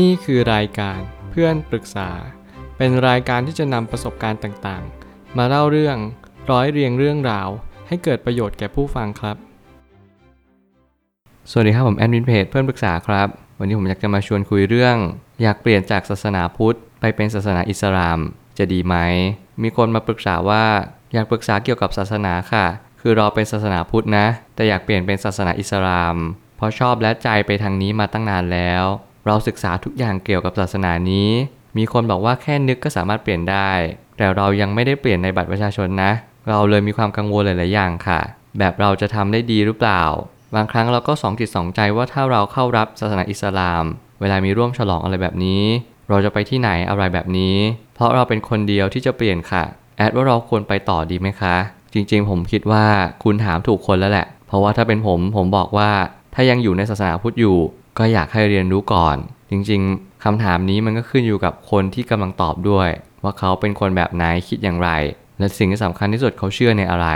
นี่คือรายการเพื่อนปรึกษา เป็นรายการที่จะนำประสบการณ์ต่างๆ มาเล่าเรื่องร้อยเรียงเรื่องราว ให้เกิดประโยชน์แก่ผู้ฟังครับ สวัสดีครับผมแอดมินเพจเพื่อนปรึกษาครับ วันนี้ผมอยากจะมาชวนคุยเรื่อง อยากเปลี่ยนจากศาสนาพุทธ ไปเป็นศาสนาอิสลาม จะดีไหม มีคนมาปรึกษาว่า อยากปรึกษาเกี่ยวกับศาสนาค่ะ คือเราเป็นศาสนาพุทธนะ แต่อยากเปลี่ยนเป็นศาสนาอิสลาม เพราะชอบและใจไปทางนี้มาตั้งนานแล้ว เราศึกษาทุกอย่างเกี่ยวกับศาสนานี้ มีคนบอกว่าแค่นึกก็สามารถเปลี่ยนได้ แต่เรายังไม่ได้เปลี่ยนในบัตรประชาชนนะ เราเลยมีความกังวลหลาย ๆ อย่างค่ะ แบบเราจะทำได้ดีหรือเปล่า บางครั้งเราก็สองจิตสองใจว่าถ้าเราเข้ารับศาสนาอิสลาม เวลามีร่วมฉลองอะไรแบบนี้ เราจะไปที่ไหนอะไรแบบนี้ เพราะเราเป็นคนเดียวที่จะเปลี่ยนค่ะ แอดว่าเราควรไปต่อดีไหมคะ จริง ๆ ผมคิดว่าคุณถามถูกคนแล้วแหละ เพราะว่าถ้าเป็นผมผมบอกว่าถ้ายังอยู่ในศาสนาพุทธอยู่ ก็อยากให้เรียนรู้ก่อน จริงๆคำถามนี้มันก็ขึ้นอยู่กับคนที่กำลังตอบด้วย ว่าเขาเป็นคนแบบไหนคิดอย่างไร และสิ่งที่สำคัญที่สุดเขาเชื่อในอะไร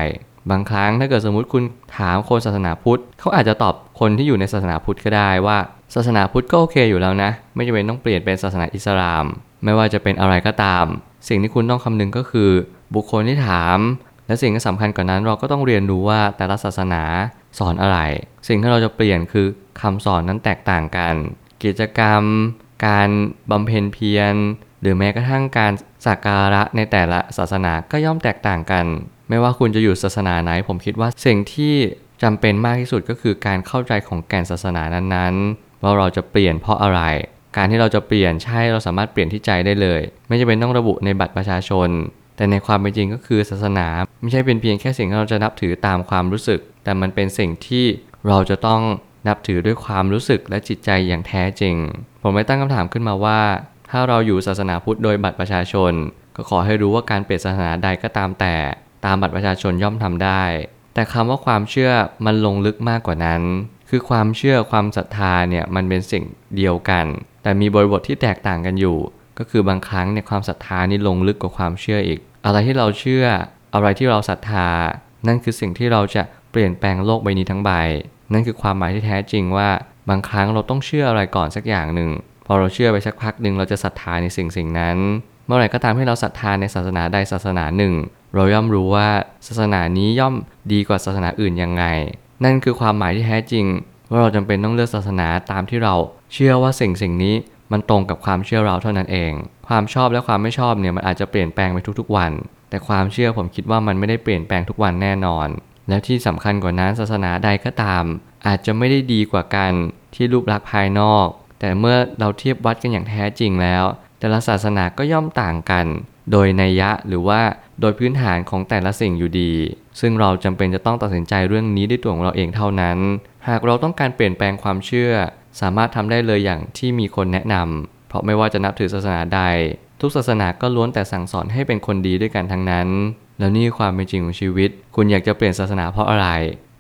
บางครั้งถ้าเกิดสมมติคุณถามคนศาสนาพุทธ เขาอาจจะตอบคนที่อยู่ในศาสนาพุทธก็ได้ว่า ศาสนาพุทธก็โอเคอยู่แล้วนะ ไม่จำเป็นต้องเปลี่ยนเป็นศาสนาอิสลาม ไม่ว่าจะเป็นอะไรก็ตาม สิ่งที่คุณต้องคำนึงก็คือ บุคคลที่ถาม และสิ่งที่สำคัญกว่านั้นเราก็ต้องเรียนรู้ว่าแต่ละศาสนาสอนอะไร สิ่งที่เราจะเปลี่ยนคือคำสอนนั้นแตกต่างกัน กิจกรรม การบำเพ็ญเพียร หรือแม้กระทั่งการสักการะในแต่ละศาสนาก็ย่อมแตกต่างกัน ไม่ว่าคุณจะอยู่ศาสนาไหน ผมคิดว่าสิ่งที่จำเป็นมากที่สุดก็คือการเข้าใจของแก่นศาสนานั้นๆ ว่าเราจะเปลี่ยนเพราะอะไร การที่เราจะเปลี่ยนใช่เราสามารถเปลี่ยนที่ใจได้เลย ไม่จำเป็นต้องระบุในบัตรประชาชน แต่ในความเป็นจริงก็คือศาสนาไม่ใช่เป็นเพียงแค่สิ่งที่เราจะนับถือตามความรู้สึก แต่มันเป็นสิ่งที่เราจะต้องนับถือด้วยความรู้สึกและจิตใจอย่างแท้จริง ผมเลยตั้งคำถามขึ้นมาว่า ถ้าเราอยู่ศาสนาพุทธโดยบัตรประชาชน ก็ขอให้รู้ว่าการเปลี่ยนศาสนาใดก็ตามแต่ ตามบัตรประชาชนย่อมทำได้ แต่คำว่าความเชื่อมันลงลึกมากกว่านั้น คือความเชื่อความศรัทธาเนี่ยมันเป็นสิ่งเดียวกัน แต่มีบริบทที่แตกต่างกันอยู่ ก็คือบางครั้งเนี่ยความศรัทธานี่ลงลึกกว่าความเชื่ออีก อะไรที่เราเชื่ออะไรที่เราศรัทธา นั่นคือสิ่งที่เราจะเปลี่ยนแปลงโลกใบนี้ทั้งใบ นั่นคือความหมายที่แท้จริงว่าบางครั้งเราต้องเชื่ออะไรก่อนสักอย่างหนึ่ง พอเราเชื่อไปสักพักหนึ่งเราจะศรัทธาในสิ่งสิ่งนั้น เมื่อไหร่ก็ตามที่เราศรัทธาในศาสนาใดศาสนาหนึ่ง เราย่อมรู้ว่าศาสนานี้ย่อมดีกว่าศาสนาอื่นยังไง นั่นคือความหมายที่แท้จริง ว่าเราจำเป็นต้องเลือกศาสนาตามที่เราเชื่อว่าสิ่งสิ่งนี้ มันตรงกับความเชื่อเราเท่านั้นเอง ความชอบและความไม่ชอบเนี่ยมันอาจจะเปลี่ยนแปลงไปทุกๆวัน แต่ความเชื่อผมคิดว่ามันไม่ได้เปลี่ยนแปลงทุกวันแน่นอน แล้วที่สำคัญกว่านั้นศาสนาใดก็ตาม อาจจะไม่ได้ดีกว่ากันที่รูปลักษณ์ภายนอก แต่เมื่อเราเทียบวัดกันอย่างแท้จริงแล้ว แต่ละศาสนาก็ย่อมต่างกัน โดยนัยยะหรือว่าโดยพื้นฐานของแต่ละสิ่งอยู่ดี ซึ่งเราจำเป็นจะต้องตัดสินใจเรื่องนี้ด้วยตัวของเราเองเท่านั้น หากเราต้องการเปลี่ยนแปลงความเชื่อ สามารถทำได้เลยอย่างที่มีคนแนะนำเพราะไม่ว่าจะนับถือศาสนาใด ทุกศาสนาก็ล้วนแต่สั่งสอนให้เป็นคนดีด้วยกันทั้งนั้น แล้วนี่ความเป็นจริงของชีวิต คุณอยากจะเปลี่ยนศาสนาเพราะอะไร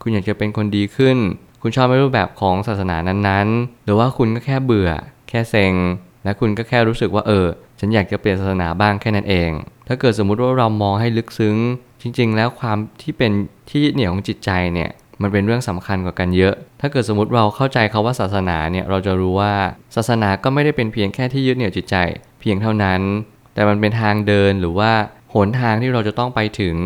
คุณอยากจะเป็นคนดีขึ้น คุณชอบในรูปแบบของศาสนานั้นๆ หรือว่าคุณก็แค่เบื่อ แค่เซ็ง และคุณก็แค่รู้สึกว่าเออ ฉันอยากจะเปลี่ยนศาสนาบ้างแค่นั้นเอง ถ้าเกิดสมมุติว่าเรามองให้ลึกซึ้ง จริง ๆ แล้วความที่เป็นที่เหนี่ยวของจิตใจเนี่ย มันเป็นเรื่องสำคัญกว่ากันเยอะ ถ้าเกิดสมมติเราเข้าใจคาว่าศาสนาเนี่ยเราจะรู้ว่าศาสนาก็ไม่ได้เป็นเพียงแค่ที่ยึดเหนี่ยวจิตใจ เพียงเท่านั้น แต่มันเป็นทางเดินหรือว่าหนทางที่เราจะต้องไปถึง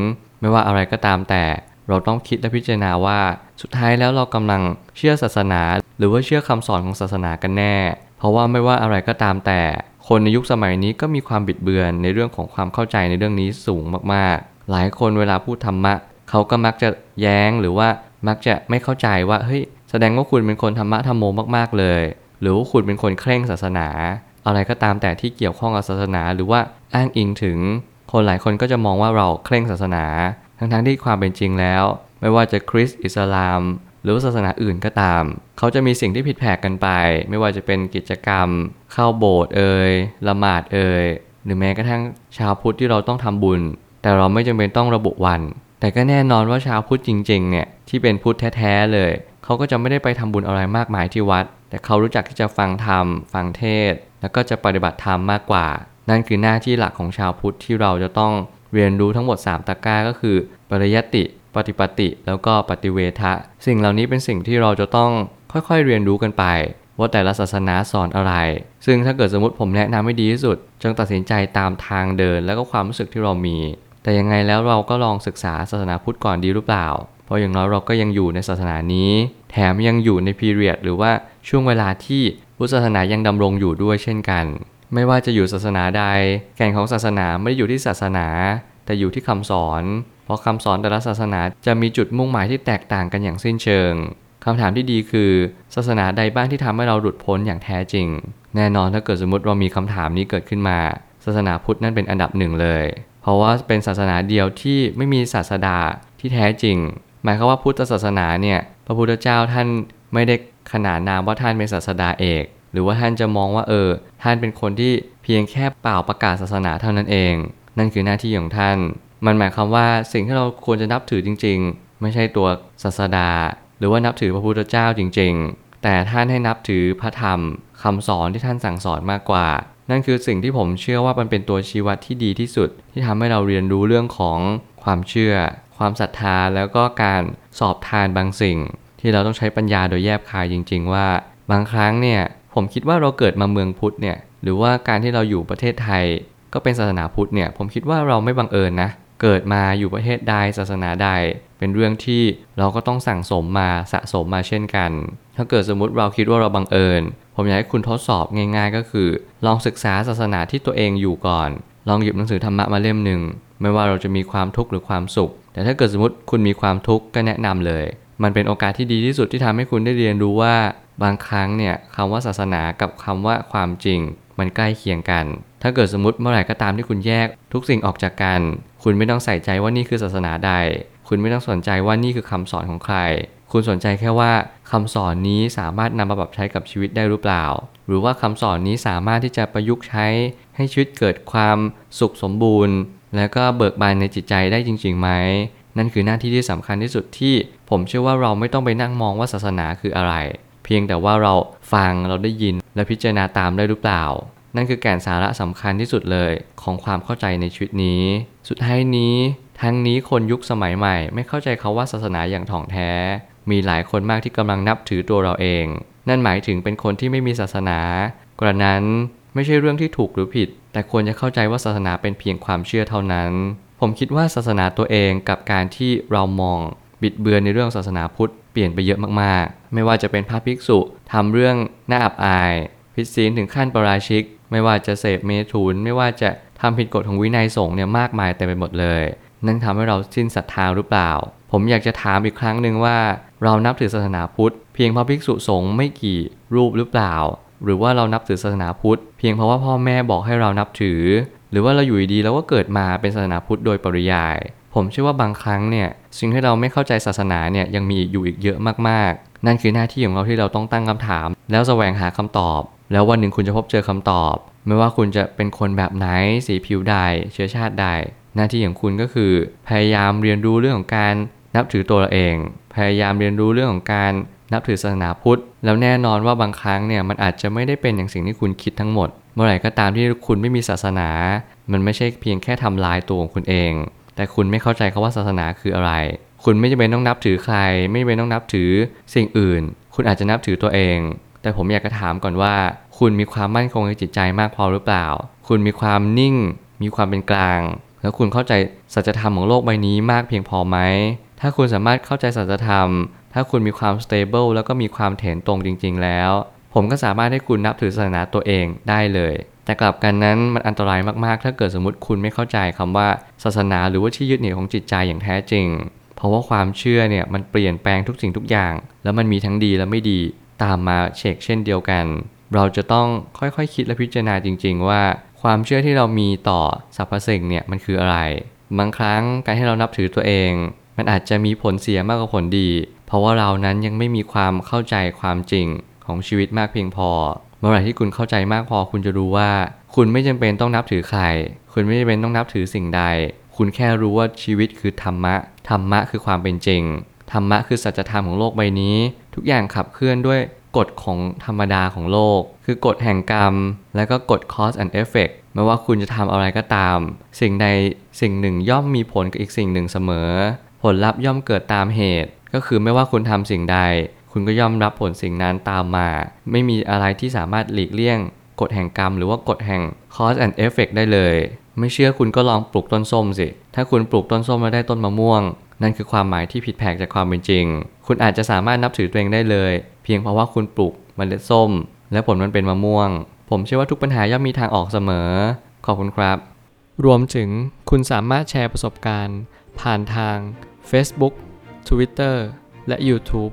ไม่ว่าอะไรก็ตามแต่เราต้องคิดและพิจารณาว่าสุดท้ายแล้วเรากำลังเชื่อศาสนา หรือว่าเชื่อคำสอนของศาสนากันแน่ เพราะว่าไม่ว่าอะไรก็ตามแต่ คนในยุคสมัยนี้ก็มีความบิดเบือนในเรื่องของความเข้าใจในเรื่องนี้สูงมากๆ หลายคนเวลาพูดธรรมะ เขาก็มักจะแย้งหรือว่า มักจะไม่เข้าใจว่าเฮ้ยแสดงว่าคุณเป็นคนธรรมะธรรมโมมากๆเลย หรือว่าคุณเป็นคนเคร่งศาสนา อะไรก็ตามแต่ที่เกี่ยวข้องกับศาสนา หรือว่าอ้างอิงถึง คนหลายคนก็จะมองว่าเราเคร่งศาสนา ทั้งๆที่ความเป็นจริงแล้ว ไม่ว่าจะคริสต์อิสลาม หรือศาสนาอื่นก็ตาม เขาจะมีสิ่งที่ผิดแผกกันไป ไม่ว่าจะเป็นกิจกรรม เข้าโบสถ์เอ่ยละหมาดเอ่ยหรือแม้กระทั่งชาวพุทธที่เราต้องทำบุญ แต่เราไม่จำเป็นต้องระบุวัน แต่ก็แน่นอนว่าชาวพุทธจริงๆเนี่ยที่เป็นพุทธแท้ๆเลยเขาก็จะไม่ได้ไปทำบุญอะไรมากมายที่วัด แต่เขารู้จักที่จะฟังธรรมฟังเทศ แล้วก็จะปฏิบัติธรรมมากกว่า นั่นคือหน้าที่หลักของชาวพุทธที่เราจะต้องเรียนรู้ทั้งหมด 3ตะกร้าก็คือ ปริยัติ ปฏิปติ แล้วก็ปฏิเวทะ สิ่งเหล่านี้เป็นสิ่งที่เราจะต้องค่อยๆเรียนรู้กันไป ว่าแต่ละศาสนาสอนอะไร ซึ่งถ้าเกิดสมมติผมแนะนำให้ดีที่สุด จงตัดสินใจตามทางเดินแล้วก็ความรู้สึกที่เรามี แต่ยังไงแล้วเราก็ลองศึกษาศาสนาพุทธก่อนดีหรือเปล่า เพราะอย่างน้อยเราก็ยังอยู่ในศาสนานี้ แถมยังอยู่ในพีเรียดหรือว่าช่วงเวลาที่พุทธศาสนายังดำรงอยู่ด้วยเช่นกัน ไม่ว่าจะอยู่ศาสนาใด แก่นของศาสนาไม่ได้อยู่ที่ศาสนา แต่อยู่ที่คำสอน เพราะคำสอนแต่ละศาสนาจะมีจุดมุ่งหมายที่แตกต่างกันอย่างสิ้นเชิงคำถามที่ดีคือ ศาสนาใดบ้างที่ทำให้เราหลุดพ้นอย่างแท้จริง แน่นอนถ้าเกิดสมมติเรามีคำถามนี้เกิดขึ้นมา ศาสนาพุทธนั่นเป็นอันดับหนึ่งเลย เพราะว่าเป็นศาสนาเดียวที่ไม่มีศาสดาที่แท้จริง หมายความว่าพุทธศาสนาเนี่ยพระพุทธเจ้าท่านไม่ได้ขนานนามว่าท่านเป็นศาสดาเอก หรือว่าท่านจะมองว่าเออ ท่านเป็นคนที่เพียงแค่เปล่าประกาศศาสนาเท่านั้นเอง นั่นคือหน้าที่ของท่าน มันหมายความว่าสิ่งที่เราควรจะนับถือจริง ๆ ไม่ใช่ตัวศาสดา หรือว่านับถือพระพุทธเจ้าจริง ๆ แต่ท่านให้นับถือพระธรรมคำสอนที่ท่านสั่งสอนมากกว่า นั่นคือสิ่งที่ผมเชื่อว่ามันเป็นตัวชี้วัดที่ดีที่สุด ที่ทำให้เราเรียนรู้เรื่องของความเชื่อ ความศรัทธาแล้วก็การสอบทานบางสิ่ง ที่เราต้องใช้ปัญญาโดยแยบคายจริง ๆ ว่า บางครั้งเนี่ยผมคิดว่าเราเกิดมาเมืองพุทธเนี่ยหรือว่าการที่เราอยู่ประเทศไทย ก็เป็นศาสนาพุทธเนี่ยผมคิดว่าเราไม่บังเอิญนะ เกิดมาอยู่ประเทศใดศาสนาใด เป็นเรื่องที่เราก็ต้องสั่งสมมาสะสมมาเช่นกัน ถ้าเกิดสมมติเราคิดว่าเราบังเอิญ ผมอยากให้คุณทดสอบง่าย ๆ ก็คือ ลองศึกษาศาสนาที่ตัวเองอยู่ก่อน ลองหยิบหนังสือธรรมะมาเล่มหนึ่งไม่ว่าเราจะมีความทุกข์หรือความสุข แต่ถ้าเกิดสมมติคุณมีความทุกข์ก็แนะนำเลย มันเป็นโอกาสที่ดีที่สุดที่ทำให้คุณได้เรียนรู้ว่าบางครั้งเนี่ยคำว่าศาสนากับคำว่าความจริง มันใกล้เคียงกัน ถ้าเกิดสมมติเมื่อไหร่ก็ตามที่คุณแยก ทุกสิ่งออกจากกัน คุณไม่ต้องใส่ใจว่านี่คือศาสนาใด คุณไม่ต้องสนใจว่านี่คือคำสอนของใคร คุณสนใจแค่ว่าคำสอนนี้สามารถนำมาปรับใช้กับชีวิตได้หรือเปล่า หรือว่าคำสอนนี้สามารถที่จะประยุกต์ใช้ให้ชีวิตเกิดความสุขสมบูรณ์ แล้วก็เบิกบานในจิตใจได้จริงๆไหมนั่นคือหน้าที่ที่สำคัญที่สุดที่ ผมเชื่อว่าเราไม่ต้องไปนั่งมองว่าศาสนาคืออะไร พียงแต่ว่าเราฟังเราได้ยินและพิจารณาตามได้หรือเปล่า นั่นคือแก่นสาระสำคัญที่สุดเลยของความเข้าใจในชีวิตนี้ สุดท้ายนี้ ทั้งนี้คนยุคสมัยใหม่ ไม่เข้าใจเขาว่าศาสนาอย่างถ่องแท้ มีหลายคนมากที่กำลังนับถือตัวเราเอง นั่นหมายถึงเป็นคนที่ไม่มีศาสนากระนั้นไม่ใช่เรื่องที่ถูกหรือผิด แต่ควรจะเข้าใจว่าศาสนาเป็นเพียงความเชื่อเท่านั้น ผมคิดว่าศาสนาตัวเองกับการที่เรามองบิดเบือนในเรื่องศาสนาพุทธ เปลี่ยนไปเยอะมากๆ ไม่ว่าจะเป็นพระภิกษุทำเรื่องหน่าอับอาย ผิดศีลถึงขั้นปราชิก ไม่ว่าจะเสพเมถุน ไม่ว่าจะทำผิดกฎของวินัยสงฆ์เนี่ยมากมายเต็มไปหมดเลย นั่นทำให้เราสิ้นศรัทธาหรือเปล่า ผมอยากจะถามอีกครั้งหนึ่งว่า เรานับถือศาสนาพุทธ เพียงเพราะภิกษุสงฆ์ไม่กี่รูปหรือเปล่า หรือว่าเรานับถือศาสนาพุทธ เพียงเพราะว่าพ่อแม่บอกให้เรานับถือ หรือว่าเราอยู่ดีๆเราก็เกิดมาเป็นศาสนาพุทธโดยปริยาย ผมเชื่อว่าบางครั้งเนี่ยสิ่งที่เราไม่เข้าใจศาสนาเนี่ยยังมีอยู่อีกเยอะมากๆ นั่นคือหน้าที่ของเราที่เราต้องตั้งคำถาม แล้วแสวงหาคำตอบ แล้ววันหนึ่งคุณจะพบเจอคำตอบ ไม่ว่าคุณจะเป็นคนแบบไหนสีผิวใดเชื้อชาติใด หน้าที่ของคุณก็คือ พยายามเรียนรู้เรื่องของการนับถือตัวเราเอง พยายามเรียนรู้เรื่องของการนับถือศาสนาพุทธ แล้วแน่นอนว่าบางครั้งเนี่ยมันอาจจะไม่ได้เป็นอย่างสิ่งที่คุณคิดทั้งหมด เมื่อไหร่ก็ตามที่คุณไม่มีศาสนา มันไม่ใช่เพียงแค่ทำลายตัวของคุณเอง แต่คุณไม่เข้าใจคาว่าศาสนาคืออะไร คุณไม่จำเป็นต้องนับถือใคร ไม่จำเป็นต้องนับถือสิ่งอื่น คุณอาจจะนับถือตัวเอง แต่ผมอยากจะถามก่อนว่า คุณมีความมั่นคงในจิตใจมากพอหรือเปล่า คุณมีความนิ่ง มีความเป็นกลาง แล้วคุณเข้าใจสัจธรรมของโลกใบนี้มากเพียงพอไหม ถ้าคุณสามารถเข้าใจสัจธรรม ถ้าคุณมีความ stable แล้วก็มีความเถนตรงจริง ๆ แล้ว ผมก็สามารถให้คุณนับถือศาสนาตัวเองได้เลย แต่กลับกันนั้นมันอันตรายมากๆ ถ้าเกิดสมมติคุณไม่เข้าใจคำว่าศาสนาหรือว่าที่ยึดเหนี่ยวของจิตใจอย่างแท้จริง เพราะว่าความเชื่อเนี่ยมันเปลี่ยนแปลงทุกสิ่งทุกอย่าง แล้วมันมีทั้งดีและไม่ดีตามมาเชกเช่นเดียวกัน เราจะต้องค่อยๆคคิดและพิจารณาจริง ๆ ว่า ความเชื่อที่เรามีต่อสรรพสิ่งเนี่ยมันคืออะไร บางครั้งการที่เรานับถือตัวเอง มันอาจจะมีผลเสียมากกว่าผลดี เพราะว่าเรานั้นยังไม่มีความเข้าใจความจริง ของชีวิตมากเพียงพอ เมื่อไหร่ที่คุณเข้าใจมากพอ คุณจะรู้ว่า คุณไม่จำเป็นต้องนับถือใคร คุณไม่จำเป็นต้องนับถือสิ่งใด คุณแค่รู้ว่าชีวิตคือธรรมะ ธรรมะคือความเป็นจริง ธรรมะคือสัจธรรมของโลกใบนี้ ทุกอย่างขับเคลื่อนด้วยกฎของธรรมดาของโลก คือกฎแห่งกรรม และก็กฎ cause and effect ไม่ว่าคุณจะทำอะไรก็ตาม สิ่งใดสิ่งหนึ่งย่อมมีผลกับอีกสิ่งหนึ่งเสมอ ผลลัพธ์ย่อมเกิดตามเหตุ ก็คือไม่ว่าคุณทำสิ่งใด คุณก็ย่อมรับผลสิ่งนั้นตามมา ไม่มีอะไรที่สามารถหลีกเลี่ยงกฎแห่งกรรม หรือว่ากฎแห่ง cause and effect ได้เลย ไม่เชื่อคุณก็ลองปลูกต้นส้มสิ ถ้าคุณปลูกต้นส้มแล้วได้ต้นมะม่วง นั่นคือความหมายที่ผิดแผกจากความเป็นจริง คุณอาจจะสามารถนับถือตัวเองได้เลย เพียงเพราะว่าคุณปลูกเมล็ดส้ม และผลมันเป็นมะม่วง ผมเชื่อว่าทุกปัญหาย่อมมีทางออกเสมอ ขอบคุณครับ รวมถึงคุณสามารถแชร์ประสบการณ์ ผ่านทาง Facebook Twitter และ YouTube